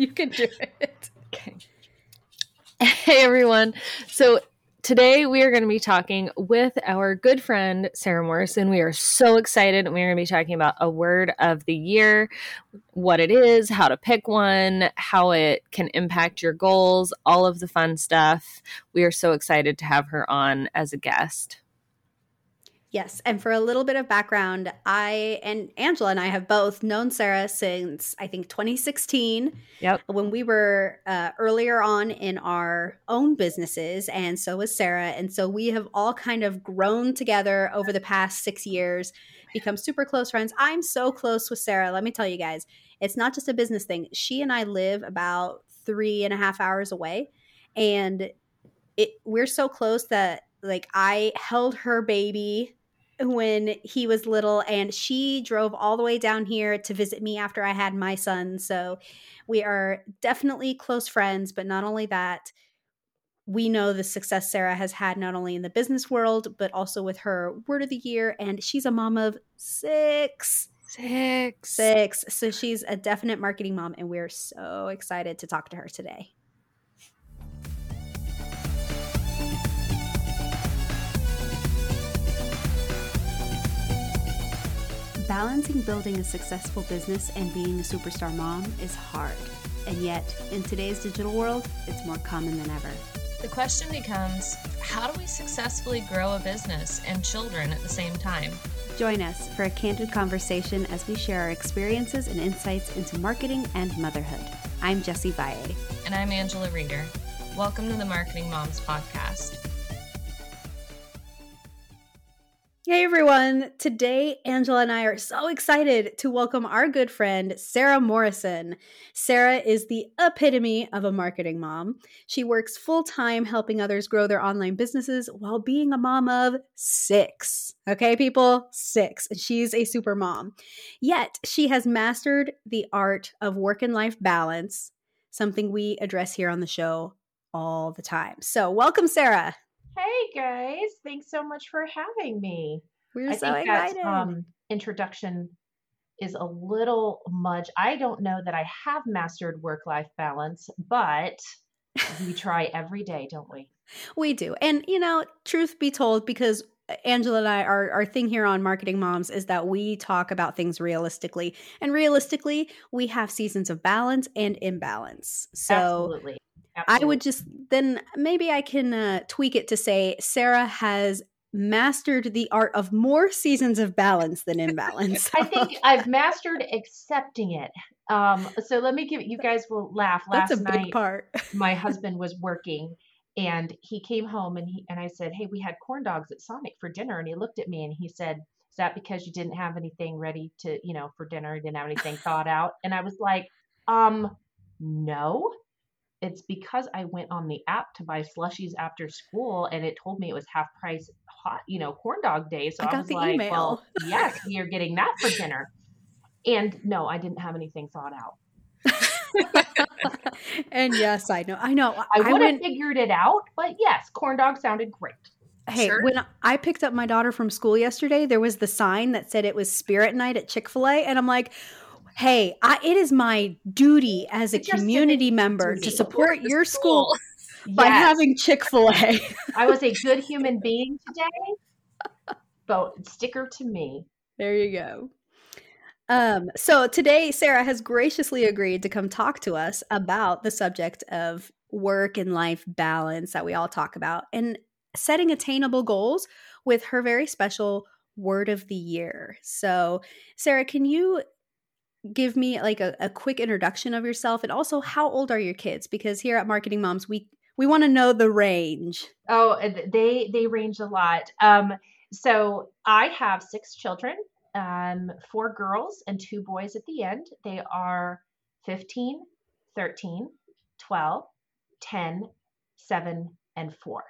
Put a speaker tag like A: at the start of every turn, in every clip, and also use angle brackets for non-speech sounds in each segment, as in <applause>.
A: you can do it. Okay. Hey everyone. So today we are going to be talking with our good friend Sarah Morrison. We are so excited. We are going to be talking about a word of the year, what it is, how to pick one, how it can impact your goals, all of the fun stuff. We are so excited to have her on as a guest.
B: Yes. And for a little bit of background, I and Angela and I have both known Sarah since I think 2016.
A: Yep.
B: When we were uh, earlier on in our own businesses. And so was Sarah. And so we have all kind of grown together over the past six years, become super close friends. I'm so close with Sarah. Let me tell you guys, it's not just a business thing. She and I live about three and a half hours away. And it, we're so close that like I held her baby when he was little and she drove all the way down here to visit me after I had my son. So we are definitely close friends, but not only that, we know the success Sarah has had not only in the business world, but also with her word of the year. And she's a mom of six.
A: Six.
B: Six. So she's a definite marketing mom, and we're so excited to talk to her today. Balancing building a successful business and being a superstar mom is hard. And yet, in today's digital world, it's more common than ever.
C: The question becomes how do we successfully grow a business and children at the same time?
B: Join us for a candid conversation as we share our experiences and insights into marketing and motherhood. I'm Jessie Valle.
C: And I'm Angela Reeder. Welcome to the Marketing Moms Podcast.
B: Hey everyone! Today, Angela and I are so excited to welcome our good friend, Sarah Morrison. Sarah is the epitome of a marketing mom. She works full time helping others grow their online businesses while being a mom of six. Okay, people? Six. She's a super mom. Yet, she has mastered the art of work and life balance, something we address here on the show all the time. So, welcome, Sarah.
D: Hey guys, thanks so much for having me.
B: We're
D: I
B: so
D: think
B: excited.
D: that um, introduction is a little much. I don't know that I have mastered work life balance, but we <laughs> try every day, don't we?
B: We do. And, you know, truth be told, because Angela and I, our, our thing here on Marketing Moms is that we talk about things realistically. And realistically, we have seasons of balance and imbalance. So
D: Absolutely.
B: I would just then maybe I can uh, tweak it to say Sarah has mastered the art of more seasons of balance than imbalance. <laughs>
D: I think <laughs> I've mastered accepting it. Um, so let me give you guys will laugh. Last
B: that's a big
D: night,
B: part.
D: my <laughs> husband was working and he came home and he and I said, "Hey, we had corn dogs at Sonic for dinner." And he looked at me and he said, "Is that because you didn't have anything ready to, you know, for dinner? You didn't have anything thought out?" And I was like, "Um, no. It's because I went on the app to buy slushies after school and it told me it was half price hot, you know, corn dog day. So
B: I
D: I,
B: got
D: was
B: the
D: like,
B: email.
D: well, <laughs> yes, we are getting that for dinner." And no, I didn't have anything thought out. <laughs>
B: and yes, I know. I know.
D: I would have
B: went-
D: figured it out, but yes, corn dog sounded great.
B: Hey,
C: Sure.
B: when I picked up my daughter from school yesterday, there was the sign that said it was Spirit Night at Chick fil A. And I'm like, hey, I, it is my duty as a
D: It's
B: community member to support your school <laughs> by
D: Yes.
B: having Chick fil A.
D: I was a good human being today. Vote sticker to me.
B: there you go. Um, so today, Sarah has graciously agreed to come talk to us about the subject of work and life balance that we all talk about and setting attainable goals with her very special word of the year. So, Sarah, can you give me like a, a quick introduction of yourself and also how old are your kids? Because here at Marketing Moms, we we want to know the range.
D: Oh, they they range a lot. Um, so I have six children, um, four girls and two boys at the end. They are 15, 13, 12, 10, 7, and 4.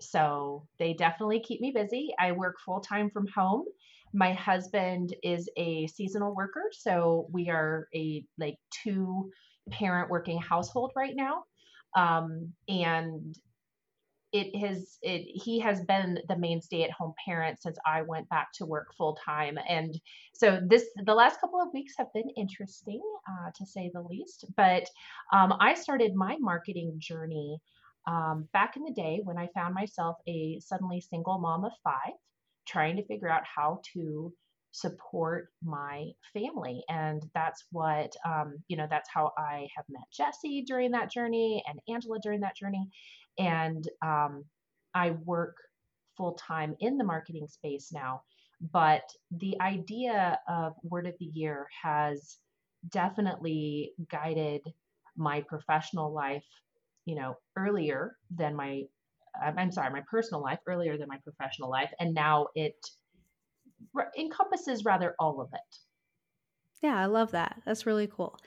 D: So they definitely keep me busy. I work full time from home. My husband is a seasonal worker, so we are a like two parent working household right now. Um, and it has it he has been the main stay at home parent since I went back to work full time and so this the last couple of weeks have been interesting uh, to say the least but um, I started my marketing journey um, back in the day when I found myself a suddenly single mom of five trying to figure out how to support my family and that's what um, you know that's how i have met jesse during that journey and angela during that journey and um, I work full time in the marketing space now. But the idea of word of the year has definitely guided my professional life, you know, earlier than my, I'm sorry, my personal life earlier than my professional life. And now it encompasses rather all of it.
B: Yeah, I love that. That's really cool.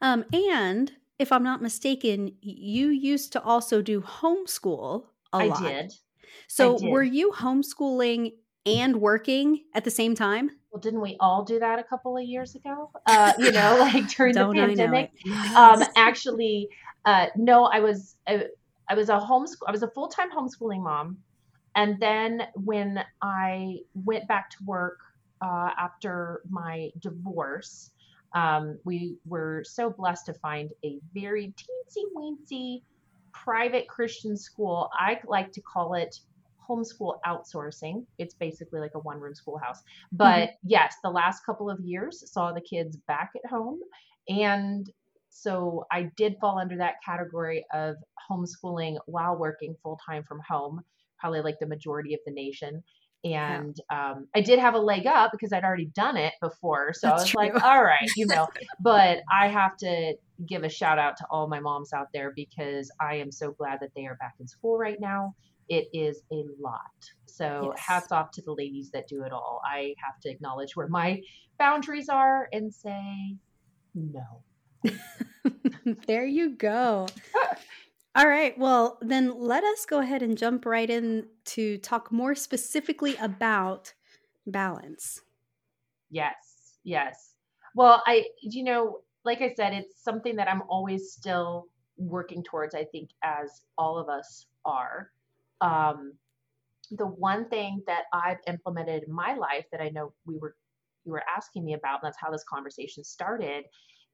B: Um, and if I'm not mistaken, you used to also do homeschool a
D: I
B: lot.
D: I did.
B: So
D: I did.
B: were you homeschooling and working at the same time?
D: Well, didn't we all do that a couple of years ago? Uh, you know, <laughs> like during the
B: Don't I know
D: pandemic. <laughs> Um, actually, uh, no, I was I, I was a homeschool. I was a full time homeschooling mom, and then when I went back to work uh, after my divorce, um, we were so blessed to find a very teensy weensy private Christian school. I like to call it homeschool outsourcing. It's basically like a one room schoolhouse. But yes, the last couple of years saw the kids back at home. And so I did fall under that category of homeschooling while working full time from home, probably like the majority of the nation. And um, I did have a leg up because I'd already done it before. So
B: That's
D: I was like, all right, you know, <laughs> but I have to give a shout out to all my moms out there because I am so glad that they are back in school right now. It is a lot. So
B: Yes.
D: hats off to the ladies that do it all. I have to acknowledge where my boundaries are and say no. <laughs>
B: there you go. All right. Well, then let us go ahead and jump right in to talk more specifically about balance.
D: Yes, yes. Well, I, you know, like I said, it's something that I'm always still working towards, I think, as all of us are. Um, the one thing that I've implemented in my life that I know we were you were asking me about, and that's how this conversation started,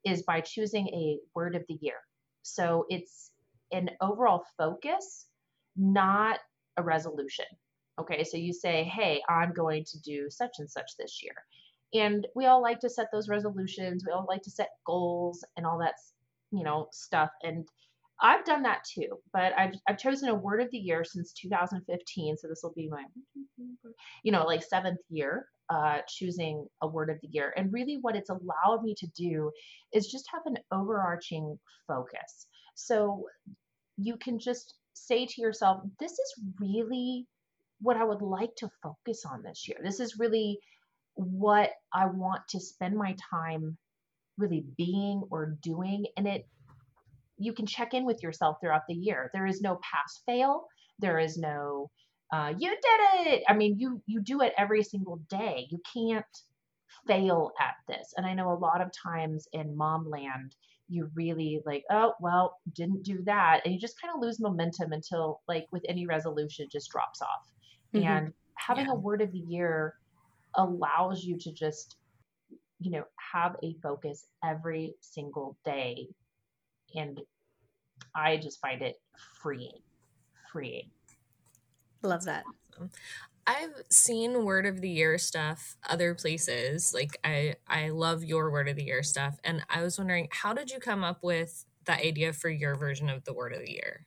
D: is by choosing a word of the year. So it's an overall focus, not a resolution. Okay, so you say, hey, I'm going to do such and such this year. And we all like to set those resolutions. We all like to set goals and all that, you know, stuff. And I've done that too, but I've, I've chosen a word of the year since 2015. So this will be my, you know, like seventh year uh, choosing a word of the year. And really, what it's allowed me to do is just have an overarching focus. So you can just say to yourself, this is really what I would like to focus on this year. This is really what I want to spend my time really being or doing. And it, you can check in with yourself throughout the year. There is no pass fail. There is no, uh, you did it. I mean, you you do it every single day. You can't fail at this. And I know a lot of times in mom land, you really like, oh, well, didn't do that. And you just kind of lose momentum until, like, with any resolution, just drops off.
B: Mhm.
D: And having
C: Yeah.
D: a word of the year allows you to just, you know, have a focus every single day. And I just find it freeing. Freeing.
B: Love that.
C: I've seen word of the year stuff other places. Like I I love your word of the year stuff and I was wondering how did you come up with the idea for your version of the word of the year?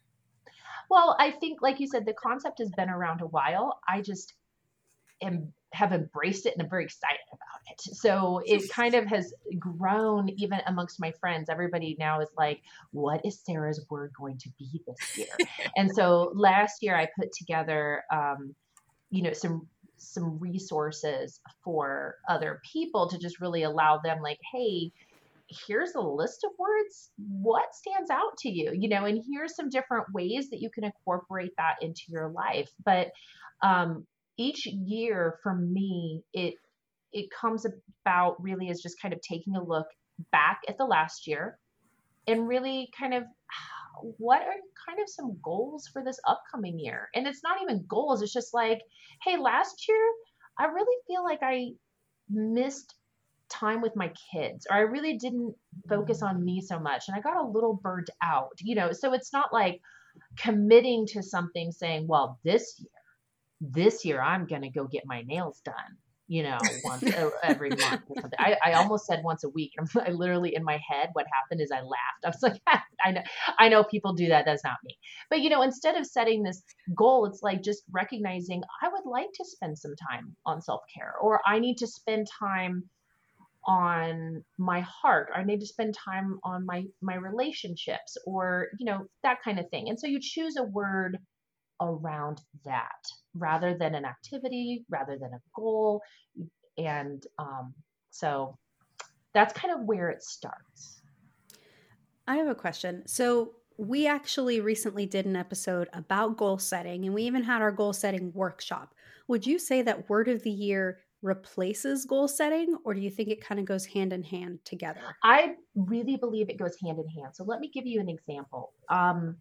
D: Well, I think, like you said, the concept has been around a while. I just am have embraced it and I'm very excited about it. So it kind of has grown even amongst my friends. Everybody now is like, what is Sarah's word going to be this year? <laughs> and so last year I put together, um, you know, some some resources for other people to just really allow them like, hey, here's a list of words. What stands out to you? You know, and here's some different ways that you can incorporate that into your life. But um, each year for me, it it comes about really as just kind of taking a look back at the last year and really kind of <sighs> what are kind of some goals for this upcoming year? And it's not even goals, it's just like, hey, last year, I really feel like I missed time with my kids or I really didn't focus on me so much and I got a little burnt out, you know. So it's not like committing to something saying, well, this year, this year I'm going to go get my nails done you know, once <laughs> every month or something. I, I almost said once a week. <laughs> I literally in my head, what happened is I laughed. I was like, <laughs> I know, I know people do that. That's not me. But you know, instead of setting this goal, it's like just recognizing I would like to spend some time on self care, or I need to spend time on my heart or i need to spend time on my my relationships or you know that kind of thing and so you choose a word around that rather than an activity, rather than a goal. And um, so that's kind of where it starts.
B: I have a question. So, we actually recently did an episode about goal setting, and we even had our goal setting workshop. Would you say that word of the year replaces goal setting, or do you think it kind of goes hand in hand together?
D: I really believe it goes hand in hand. So, let me give you an example. Um,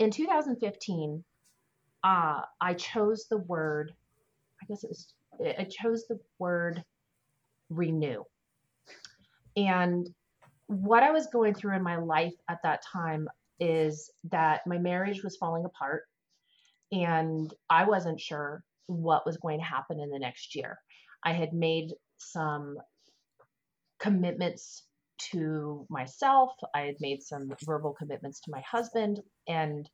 D: in 2015, uh, I chose the word, I guess it was, I chose the word renew. And what I was going through in my life at that time is that my marriage was falling apart and I wasn't sure what was going to happen in the next year. I had made some commitments to myself, I had made some verbal commitments to my husband, and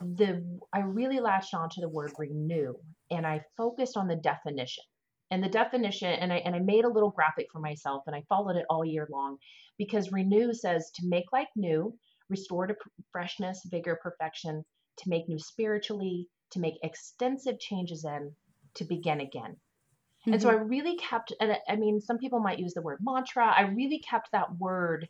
D: the I really latched onto the word renew and I focused on the definition. And the definition and I and I made a little graphic for myself and I followed it all year long because renew says to make like new, restore to freshness, vigor, perfection, to make new spiritually, to make extensive changes in, to begin again. Mm-hmm. And so I really kept and I mean some people might use the word mantra. I really kept that word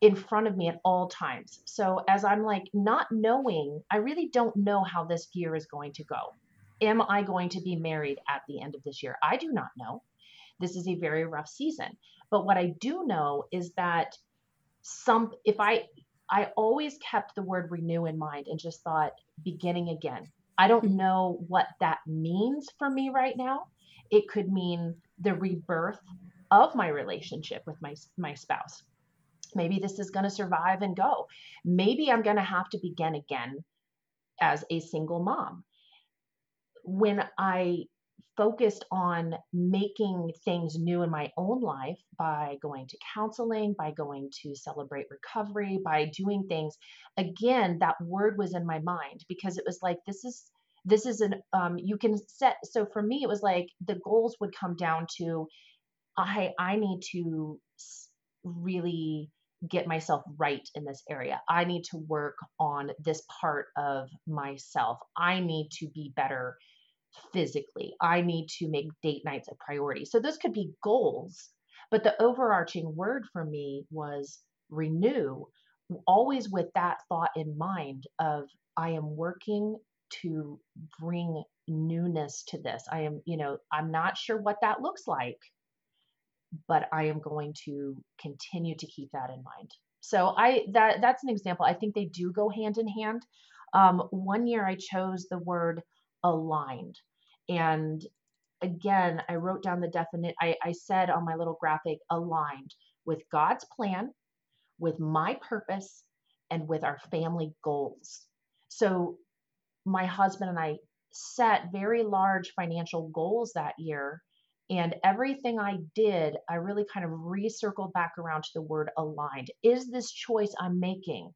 D: in front of me at all times. So as I'm like not knowing, I really don't know how this year is going to go. Am I going to be married at the end of this year? I do not know. This is a very rough season. But what I do know is that some if I I always kept the word renew in mind and just thought beginning again. I don't mm-hmm. know what that means for me right now. It could mean the rebirth of my relationship with my my spouse Maybe this is going to survive and go. Maybe I'm going to have to begin again as a single mom. When I focused on making things new in my own life by going to counseling, by going to celebrate recovery, by doing things, again, that word was in my mind because it was like, this is this is an um, you can set so for me it was like the goals would come down to i i need to really get myself right in this area. I need to work on this part of myself. I need to be better physically. I need to make date nights a priority. So those could be goals, but the overarching word for me was renew, always with that thought in mind of I am working to bring newness to this. I am, you know, I'm not sure what that looks like but I am going to continue to keep that in mind. So I that that's an example. I think they do go hand in hand. Um, one year I chose the word aligned, and again I wrote down the definite. I, I said on my little graphic aligned with God's plan, with my purpose, and with our family goals. So my husband and I set very large financial goals that year and everything I did, I really kind of recircled back around to the word aligned. Is this choice I'm making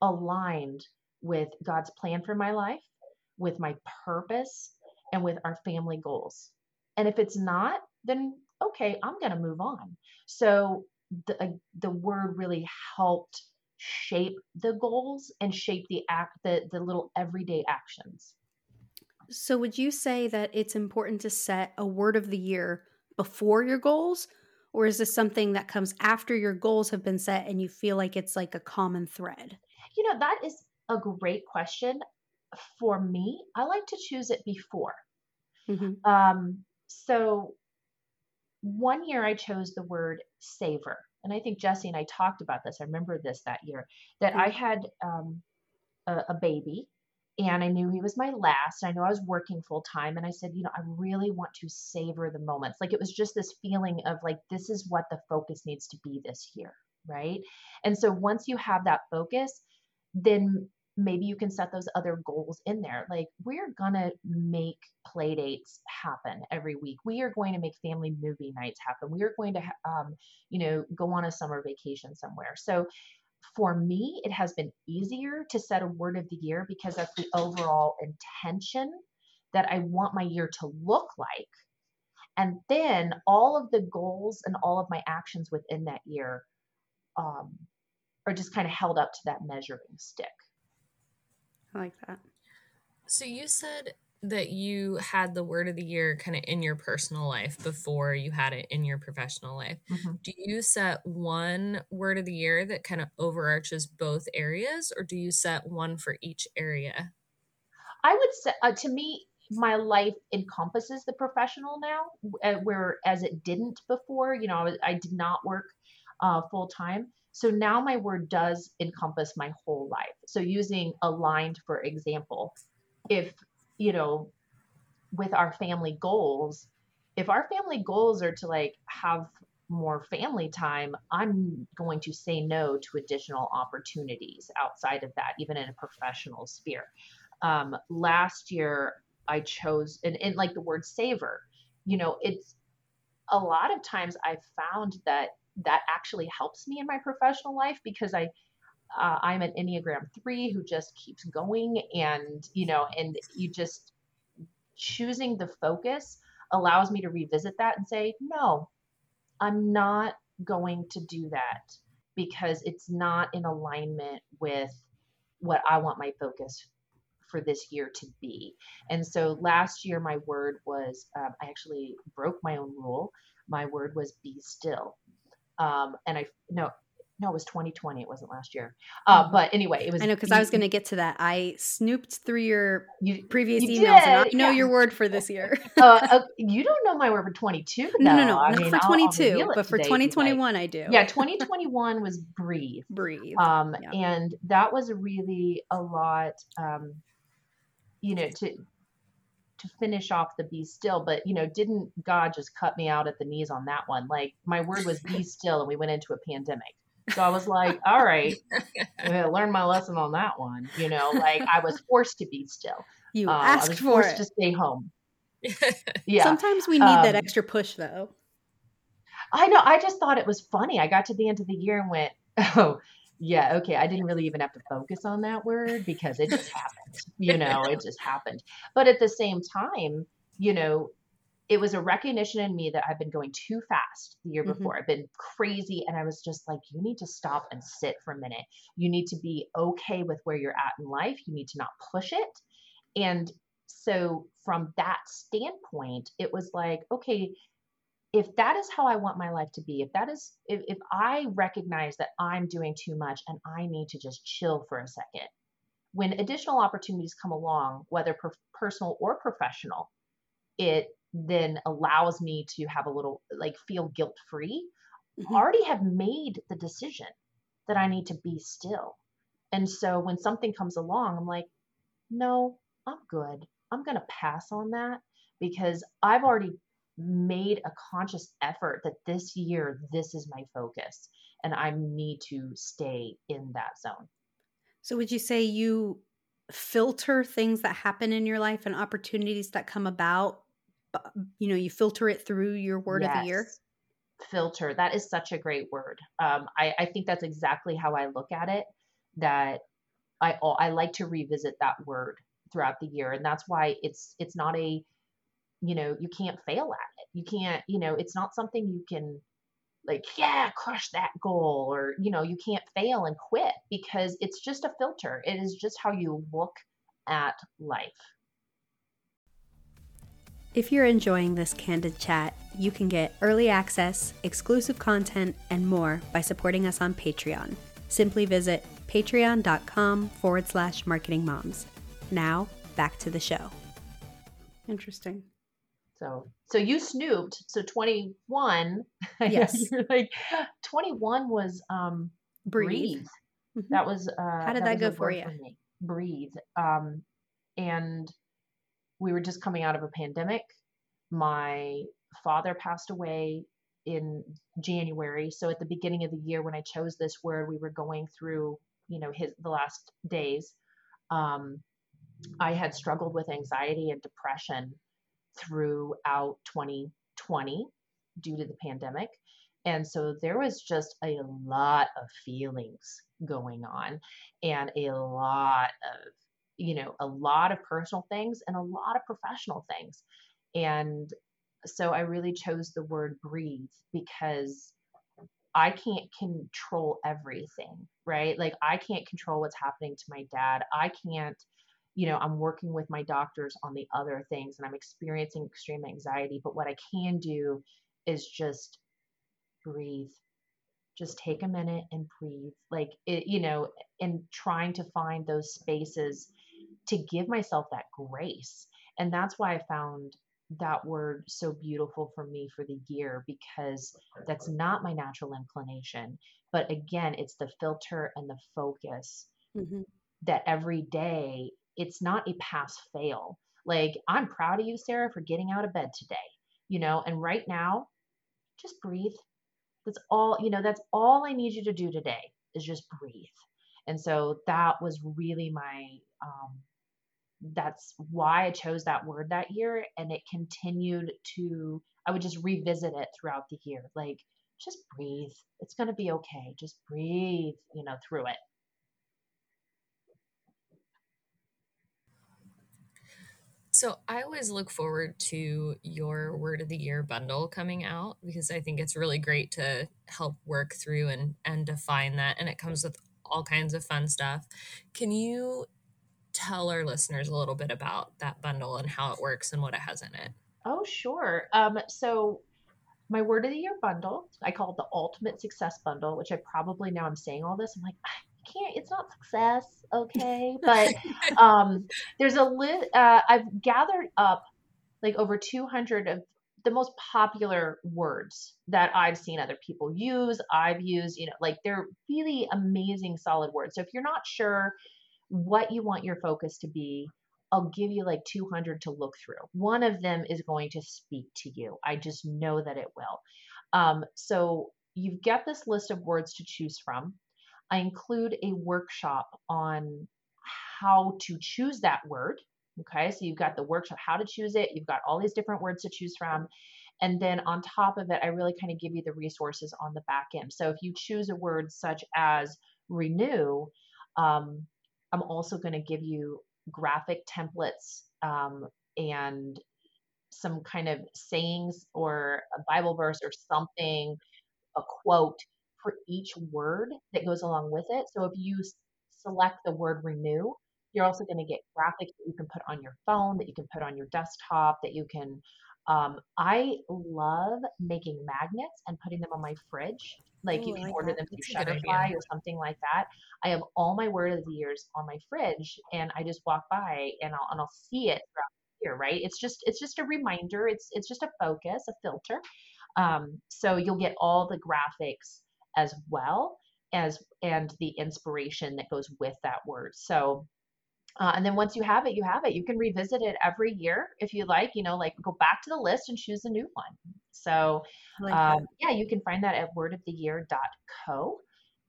D: aligned with God's plan for my life, with my purpose, and with our family goals? And if it's not, then okay, I'm going to move on. So the, uh, the word really helped shape the goals and shape the act the, the little everyday actions
B: so, would you say that it's important to set a word of the year before your goals? Or is this something that comes after your goals have been set and you feel like it's like a common thread?
D: You know, that is a great question. For me, I like to choose it before. Mm-hmm. Um, so, one year I chose the word savor. and I think Jesse and I talked about this. I remember this that year that I had um, a, a baby and I knew he was my last. I know I was working full time, and I said, you know, I really want to savor the moments. Like it was just this feeling of like, this is what the focus needs to be this year, right? And so once you have that focus, then maybe you can set those other goals in there. Like we're gonna make play dates happen every week. We are going to make family movie nights happen. We are going to, um, you know, go on a summer vacation somewhere. So for me, it has been easier to set a word of the year because that's the overall intention that I want my year to look like. And then all of the goals and all of my actions within that year um, are just kind of held up to that measuring stick.
B: I like that.
C: So you said that you had the word of the year kind of in your personal life before you had it in your professional life. Mm-hmm. Do you set one word of the year that kind of overarches both areas, or do you set one for each area?
D: I would say, uh, to me, my life encompasses the professional now, uh, whereas it didn't before. You know, I, was, I did not work uh, full time. So now my word does encompass my whole life. So using aligned, for example, if you know, with our family goals, if our family goals are to like have more family time, I'm going to say no to additional opportunities outside of that, even in a professional sphere. Um, last year, I chose, and, and like the word savor, you know, it's a lot of times I've found that that actually helps me in my professional life because I, uh, I'm an Enneagram three who just keeps going, and you know, and you just choosing the focus allows me to revisit that and say, no, I'm not going to do that because it's not in alignment with what I want my focus for this year to be. And so last year, my word was um, I actually broke my own rule. My word was be still. Um, and I no no, it was 2020. It wasn't last year. Uh, mm-hmm. but anyway, it was.
B: I know because I was going to get to that. I snooped through your you, previous you emails, did, and I know yeah. your word for this year. <laughs>
D: uh, uh, you don't know my word for 22. Though.
B: No, no, no, I not mean, for 22, but for 2021, I do.
D: Yeah, 2021 was breathe.
B: breathe.
D: Um, yeah. and that was really a lot. Um, you know, to to finish off the be still but you know didn't god just cut me out at the knees on that one like my word was be <laughs> still and we went into a pandemic so I was like, all right, <laughs> I learned my lesson on that one. You know, like I was forced to be still.
B: You uh, asked I was for forced
D: it. to stay home. <laughs>
B: yeah. Sometimes we need um, that extra push, though.
D: I know. I just thought it was funny. I got to the end of the year and went, oh, yeah, okay. I didn't really even have to focus on that word because it just happened. You know, it just happened. But at the same time, you know, it was a recognition in me that I've been going too fast the year mm-hmm. before. I've been crazy. And I was just like, you need to stop and sit for a minute. You need to be okay with where you're at in life. You need to not push it. And so, from that standpoint, it was like, okay, if that is how I want my life to be, if that is, if, if I recognize that I'm doing too much and I need to just chill for a second, when additional opportunities come along, whether per- personal or professional, it then allows me to have a little like feel guilt free mm-hmm. already have made the decision that I need to be still. And so when something comes along, I'm like, no, I'm good. I'm going to pass on that because I've already made a conscious effort that this year, this is my focus and I need to stay in that zone.
B: So, would you say you filter things that happen in your life and opportunities that come about you know you filter it through your word yes. of the year?
D: Filter that is such a great word. Um, I, I think that's exactly how i look at it that i i like to revisit that word throughout the year and that's why it's it's not a you know you can't fail at it. You can't you know it's not something you can like yeah crush that goal or you know you can't fail and quit because it's just a filter. It is just how you look at life
B: if you're enjoying this candid chat, you can get early access, exclusive content, and more by supporting us on Patreon. Simply visit patreon.com forward slash marketing moms. Now, back to the show. Interesting.
D: So so you snooped. So 21. <laughs>
B: Yes.
D: You're like 21 was um
B: Breathe.
D: breathe.
B: Mhm.
D: That was uh
B: How did that
D: was
B: go for
D: word
B: you?
D: me. Breathe. Um and we were just coming out of a pandemic. My father passed away in January. So at the beginning of the year when I chose this word, we were going through, you know, his the last days. Um I had struggled with anxiety and depression throughout 2020 due to the pandemic. And so there was just a lot of feelings going on and a lot of, you know, a lot of personal things and a lot of professional things. And so I really chose the word breathe because I can't control everything, right? Like I can't control what's happening to my dad. I can't you know, I'm working with my doctors on the other things and I'm experiencing extreme anxiety. But what I can do is just breathe. Just take a minute and breathe. Like, it, you know, and trying to find those spaces to give myself that grace. And that's why I found that word so beautiful for me for the year because that's not my natural inclination. But again, it's the filter and the focus
B: Mhm.
D: that every day it's not a pass fail. Like, I'm proud of you, Sarah, for getting out of bed today, you know, and right now, just breathe. That's all, you know, that's all I need you to do today is just breathe. And so that was really my, um, that's why I chose that word that year. And it continued to, I would just revisit it throughout the year. Like, just breathe. It's going to be okay. Just breathe, you know, through it.
C: So I always look forward to your word of the year bundle coming out because I think it's really great to help work through and and define that and it comes with all kinds of fun stuff. Can you tell our listeners a little bit about that bundle and how it works and what it has in it?
D: Oh, sure. Um, so my word of the year bundle, I call it the ultimate success bundle, which I probably now I'm saying all this. I'm like, I can't, it's not success. Okay. <laughs> But um, there's a list, uh, I've gathered up like over 200 of the most popular words that I've seen other people use. I've used, you know, like they're really amazing, solid words. So if you're not sure what you want your focus to be, I'll give you like 200 to look through. One of them is going to speak to you. I just know that it will. Um, so you've got this list of words to choose from. I include a workshop on how to choose that word. Okay, so you've got the workshop, how to choose it. You've got all these different words to choose from. And then on top of it, I really kind of give you the resources on the back end. So if you choose a word such as renew, um, I'm also going to give you graphic templates um, and some kind of sayings or a Bible verse or something, a quote for each word that goes along with it. So if you select the word renew, you're also going to get graphics that you can put on your phone, that you can put on your desktop, that you can. Um, I love making magnets and putting them on my fridge. Like you
B: Ooh, I
D: can
B: like
D: order
B: that.
D: them through
C: That's a good
D: Shutterfly or something like that. I have all my word of the years on my fridge, and I just walk by and I'll and I'll see it throughout the year. Right? It's just it's just a reminder. It's it's just a focus, a filter. Um, so you'll get all the graphics as well as and the inspiration that goes with that word. So uh, and then once you have it, you have it. You can revisit it every year if you like. You know, like go back to the list and choose a new one. So
B: like
D: um, yeah, you can find that at wordoftheyear.co,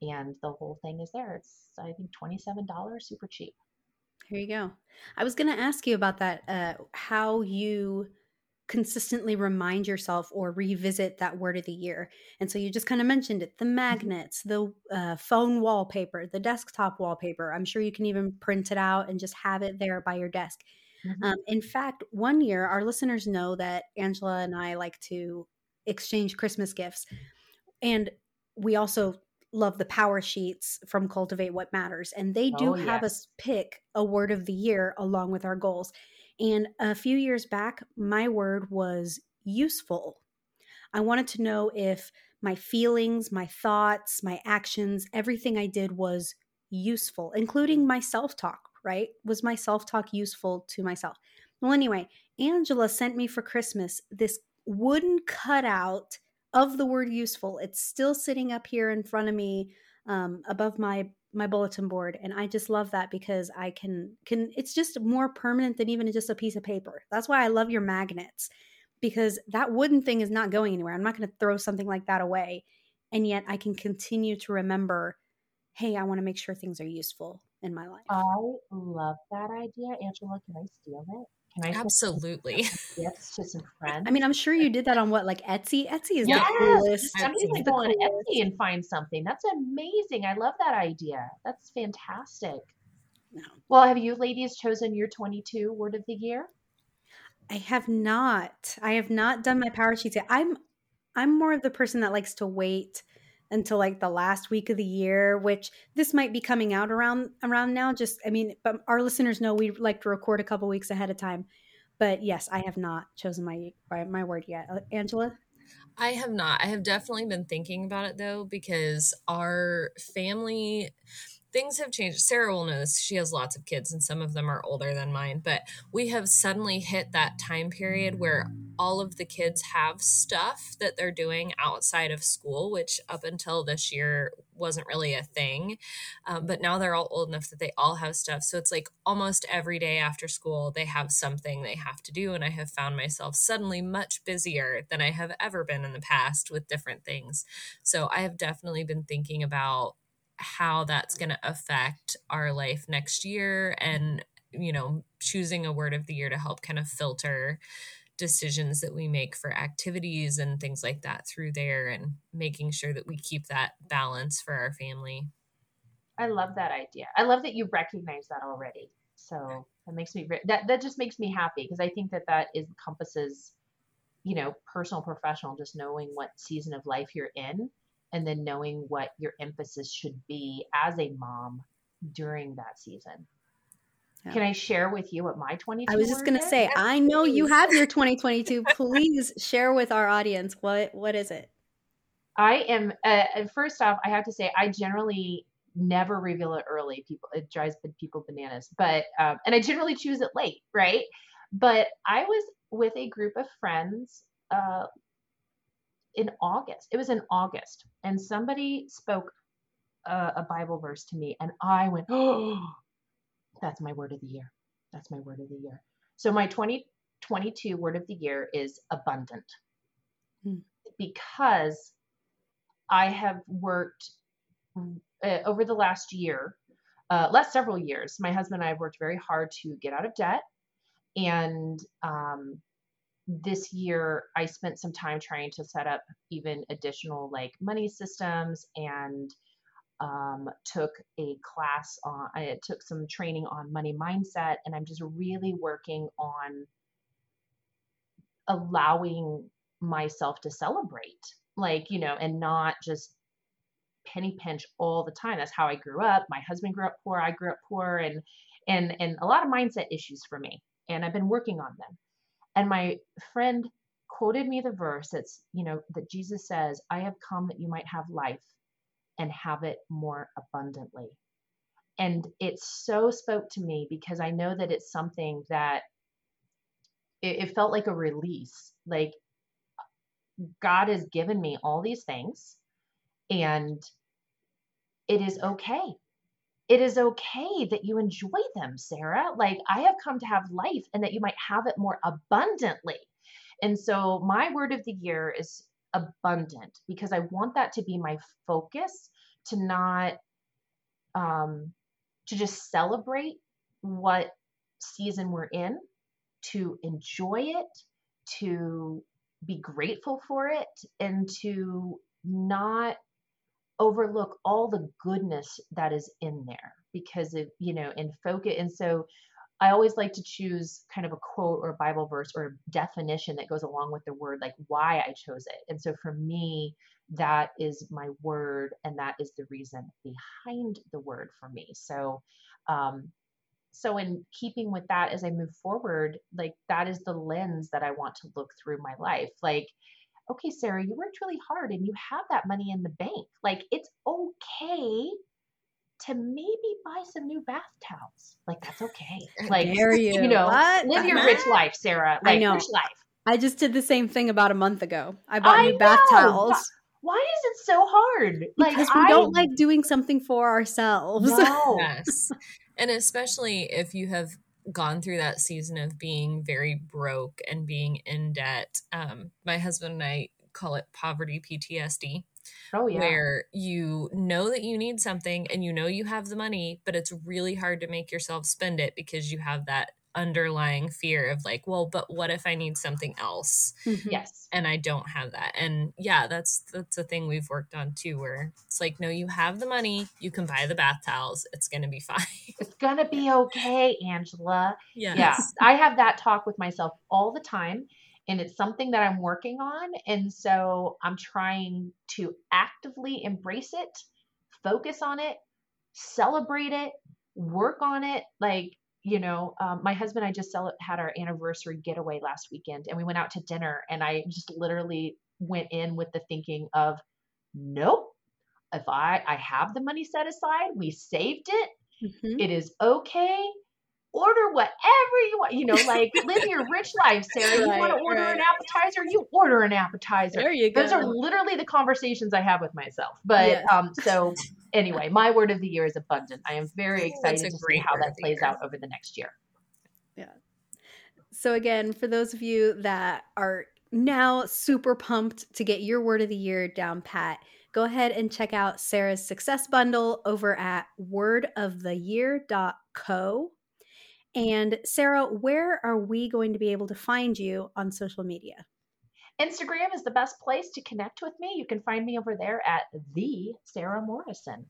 D: and the whole thing is there. It's I think twenty seven dollars, super cheap.
B: Here you go. I was going to ask you about that. Uh, how you consistently remind yourself or revisit that word of the year. And so you just kind of mentioned it the magnets, the uh, phone wallpaper, the desktop wallpaper. I'm sure you can even print it out and just have it there by your desk.
D: Mhm.
B: Um, in fact, one year, our listeners know that Angela and I like to exchange Christmas gifts. And we also love the power sheets from Cultivate What Matters. And they do
D: Oh
B: have
D: yes.
B: us pick a word of the year along with our goals. And a few years back, my word was useful. I wanted to know if my feelings, my thoughts, my actions, everything I did was useful, including my self talk, right? Was my self talk useful to myself? Well, anyway, Angela sent me for Christmas this wooden cutout of the word useful. It's still sitting up here in front of me um, above my my bulletin board and i just love that because i can can it's just more permanent than even just a piece of paper. That's why i love your magnets because that wooden thing is not going anywhere. I'm not going to throw something like that away and yet i can continue to remember hey i want to make sure things are useful in my life
D: I love that idea. Angela, can I steal it? Can I send
C: Absolutely.
D: gifts to some <laughs> friends?
B: i mean i'm sure you did that on what like etsy etsy is
D: Yes!
B: the coolest
D: Somebody's
C: Etsy.
D: gonna go on. Etsy and find something. That's amazing. I love that idea. That's fantastic.
B: No.
D: Well, have you ladies chosen your 22 word of the year?
B: I have not. I have not done my power sheets yet. I'm I'm more of the person that likes to wait until like the last week of the year, which this might be coming out around around now. Just I mean, but our listeners know we like to record a couple weeks ahead of time. But yes, I have not chosen my my, word yet. Uh, Angela?
C: I have not. I have definitely been thinking about it though, because our family things have changed. Sarah will know this. She has lots of kids, and some of them are older than mine. But we have suddenly hit that time period where all of the kids have stuff that they're doing outside of school, which up until this year wasn't really a thing. Um, but now they're all old enough that they all have stuff. So it's like almost every day after school, they have something they have to do. And I have found myself suddenly much busier than I have ever been in the past with different things. So I have definitely been thinking about how that's going to affect our life next year and you know choosing a word of the year to help kind of filter decisions that we make for activities and things like that through there and making sure that we keep that balance for our family
D: I love that idea. I love that you recognize that already. So that makes me that that just makes me happy because I think that that encompasses, you know, personal, professional, just knowing what season of life you're in, and then knowing what your emphasis should be as a mom during that season.
B: Yeah.
D: Can I share with you what my 2022
B: I was just gonna
D: is?
B: say, I know you have your 2022. <laughs> Please share with our audience what what is it?
D: I am. Uh, uh, first off, I have to say I generally never reveal it early. People, it drives people bananas. But um, and I generally choose it late, right? But I was with a group of friends uh, in August. It was in August, and somebody spoke a, a Bible verse to me, and I went, "Oh, <gasps> that's my word of the year. That's my word of the year." So my 2022 word of the year is abundant,
B: Hmm.
D: because I have worked uh, over the last year, uh, last several years. My husband and I have worked very hard to get out of debt, and um, this year I spent some time trying to set up even additional like money systems and um, took a class on. I took some training on money mindset, and I'm just really working on allowing myself to celebrate, like you know, and not just penny pinch all the time. That's how I grew up. My husband grew up poor. I grew up poor, and and and a lot of mindset issues for me. And I've been working on them. And my friend quoted me the verse that's you know that Jesus says, "I have come that you might have life and have it more abundantly." And it so spoke to me because I know that it's something that it, it felt like a release. Like God has given me all these things and it is okay. It is okay that you enjoy them, Sarah. Like, I have come to have life and that you might have it more abundantly. And so, my word of the year is abundant because I want that to be my focus to not, um, to just celebrate what season we're in, to enjoy it, to be grateful for it, and to not overlook all the goodness that is in there because of you know in focus and so i always like to choose kind of a quote or a bible verse or a definition that goes along with the word like why i chose it. And so for me that is my word and that is the reason behind the word for me. So um so in keeping with that as i move forward like that is the lens that i want to look through my life. Like okay, Sarah, you worked really hard and you have that money in the bank. Like it's okay to maybe buy some new bath towels. Like that's okay. <laughs> Like
B: dare you.
D: you know,
B: What?
D: live your rich life, Sarah.
B: I know.
D: rich life.
B: I just did the same thing about a month ago. I bought
D: I
B: new bath
D: know.
B: towels
D: Why is it so hard? Like
B: because we
D: I
B: don't like doing something for ourselves.
D: no. <laughs>
C: Yes. and especially if you have gone through that season of being very broke and being in debt. Um, my husband and I call it poverty PTSD,
D: Oh yeah.
C: where you know that you need something and you know you have the money, but it's really hard to make yourself spend it because you have that underlying fear of like, well, but what if I need something else?
B: Mhm.
D: Yes.
C: and I don't have that. And yeah, that's that's a thing we've worked on too where it's like no, you have the money, you can buy the bath towels, it's going to be <laughs> fine.
D: It's gonna be okay, Angela.
C: yes.
D: Yeah. I have that talk with myself all the time. And it's something that I'm working on. And so I'm trying to actively embrace it, focus on it, celebrate it, work on it. Like, you know, um, my husband and I just cel- had our anniversary getaway last weekend and we went out to dinner. And I just literally went in with the thinking of, nope, if I, I have the money set aside, we saved it,
B: Mhm.
D: it is okay. Order whatever you want. You know, like live your rich life, Sarah. You want to order an appetizer, you order an appetizer.
B: There you go.
D: Those are literally the conversations I have with myself. But
B: Yes.
D: um, so anyway, my word of the year is abundant. I am very excited to see how that plays
C: year.
D: out over the next year. Yeah.
B: So, again, for those of you that are now super pumped to get your word of the year down pat, go ahead and check out Sarah's success bundle over at wordoftheyear.co. And, Sarah, where are we going to be able to find you on social media?
D: Instagram is the best place to connect with me. You can find me over there at the Sarah Morrison.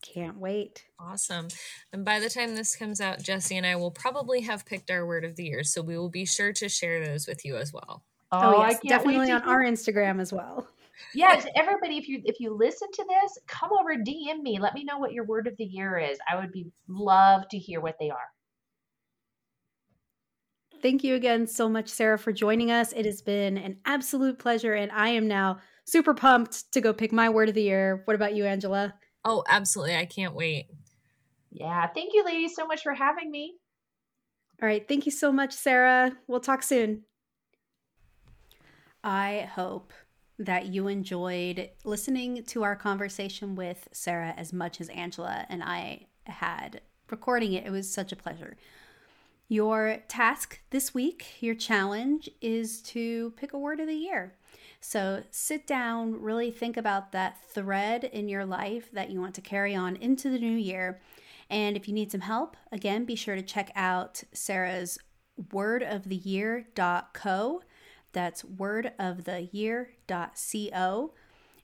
B: Can't wait.
C: Awesome. And by the time this comes out, Jesse and I will probably have picked our word of the year, so we will be sure to share those with you as well.
B: Oh, oh
D: I
B: yes,
D: can't wait
B: definitely on our Instagram as well.
D: yes everybody if you if you listen to this come over dm me let me know what your word of the year is i would be love to hear what they are
B: Thank you again so much, Sarah, for joining us. It has been an absolute pleasure, and I am now super pumped to go pick my word of the year. What about you, Angela?
C: Oh, absolutely. I can't wait.
D: yeah thank you ladies so much for having me
B: All right. Thank you so much, Sarah. We'll talk soon. I hope that you enjoyed listening to our conversation with Sarah as much as Angela and I had recording it. It was such a pleasure. Your task this week, your challenge is to pick a word of the year. So sit down, really think about that thread in your life that you want to carry on into the new year. And if you need some help, again, be sure to check out Sarah's word of the wordoftheyear.co. That's word of the wordoftheyear.co.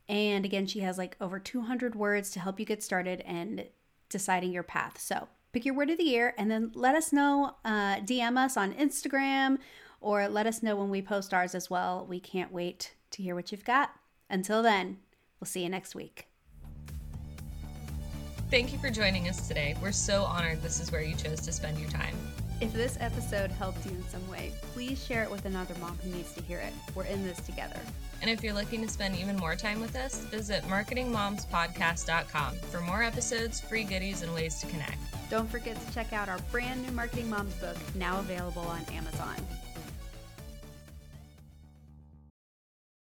B: And again, she has like over 200 words to help you get started and deciding your path. So pick your word of the year and then let us know, uh, DM us on Instagram or let us know when we post ours as well. We can't wait to hear what you've got. Until then, we'll see you next week.
C: Thank you for joining us today. We're so honored this is where you chose to spend your time.
B: If this episode helped you in some way, please share it with another mom who needs to hear it. We're in this together.
C: And if you're looking to spend even more time with us, visit marketingmomspodcast.com for more episodes, free goodies, and ways to connect.
B: Don't forget to check out our brand new Marketing Moms book, now available on Amazon.